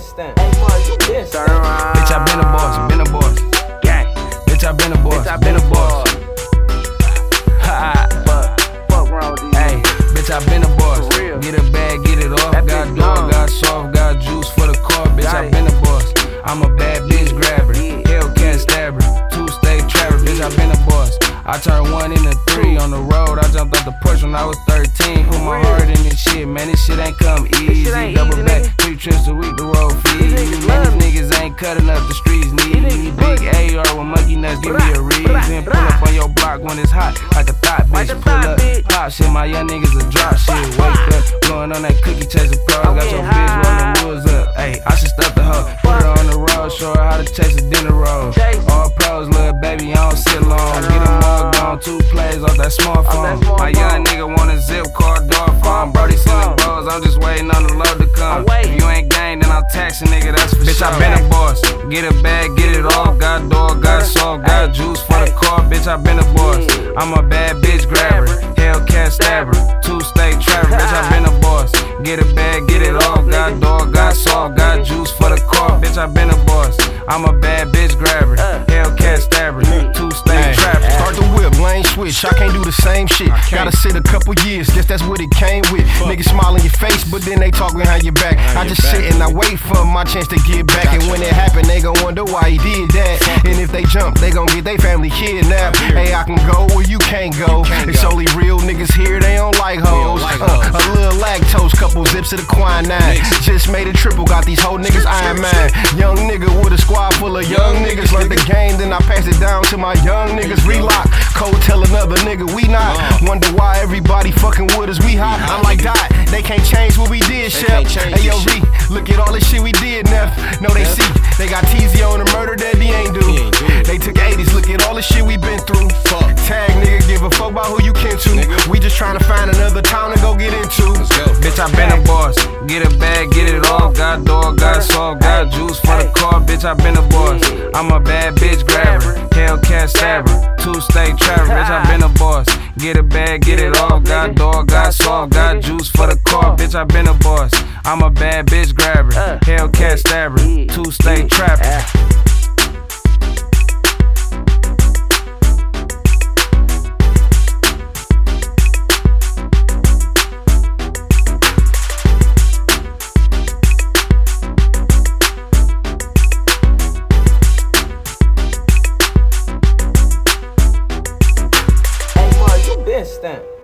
Instant. Hey, this. Turn around. Bitch, I been a boss, been a boss. Gang. Bitch, I been a boss, Bitch, I been a boss. Ha. Fuck, fuck wrong with these. Hey, bitch, I been a turned one into three on the road. I jumped out the Porsche when I was 13. Put my heart in this shit, man. This shit ain't come easy. ain't Double easy, back, nigga. three trips a week, the road fees. These niggas Man, these niggas ain't cutting up the streets. Need big AR with monkey nuts. Give me a reason. Pull up on your block when it's hot, like a thought bitch. Pull up, pop shit. My young niggas a drop shit. Wake up, blowing on that cookie, chasing pros. I'm Got your bitch rolling woods up. Hey, I should stuff the hoe. Put her on the road, show her how to chase a dinner roll. All pros, little baby, I don't sit long. Two plays off that smartphone. smartphone. My young nigga want a zip car, door phone. Brody selling bros, I'm just waiting on the load to come. I'm. If you ain't gang, then I'm taxing, nigga, that's for Bitch, sure. I I been been a a boss. Get a bag, get it off. Got dog, got soft, got juice for the car. Bitch, I been a boss. I'm a bad bitch grabber. Hellcat stabber. Two state trapper. Bitch, I been a boss. Get a bag, get it off. Got dog, got soft, got juice for the car. Bitch, I been a boss. I'm a bad bitch grabber. I can't do the same shit. Gotta sit a couple years, guess that's what it came with. Niggas smile in your face, but then they talk behind your back. I just sit and I wait for my chance to get back. And when it happen, they gon' wonder why he did that. And if they jump, they gon' get their family kidnapped. Hey, I can go where you can't go. It's only real niggas here, they don't like hoes. Uh, a little lactose, couple zips of the quinine. Just made a triple, got these whole niggas Iron Man. Young nigga with a squad full of young niggas. Learned the game, then I pass it down to my young niggas. Relock, code tell another nigga we not. Wonder why everybody fucking with us, we hot. I'm like Dot, they can't change what we did, Chef. Hey yo, V, look at all the shit we did, Neff. No, they see, they got TZ on the murder that he ain't do. They took 80s, look at all the shit we been through. Fuck. Tag nigga, give a fuck about who you kin to. We just trying to find another town to go get into. Bitch, I been a boss. Get a bag, get it off. Got dog, got soft, got juice for the car. Bitch, I been a boss. I'm a bad bitch grabber. Hellcat stabber. Two state trapper. Bitch, I been a boss. Get a bag, get it off. Got dog, got soft, got juice for the car. Bitch, I been a boss. I'm a bad bitch grabber. Hellcat stabber. Two state trapper. instant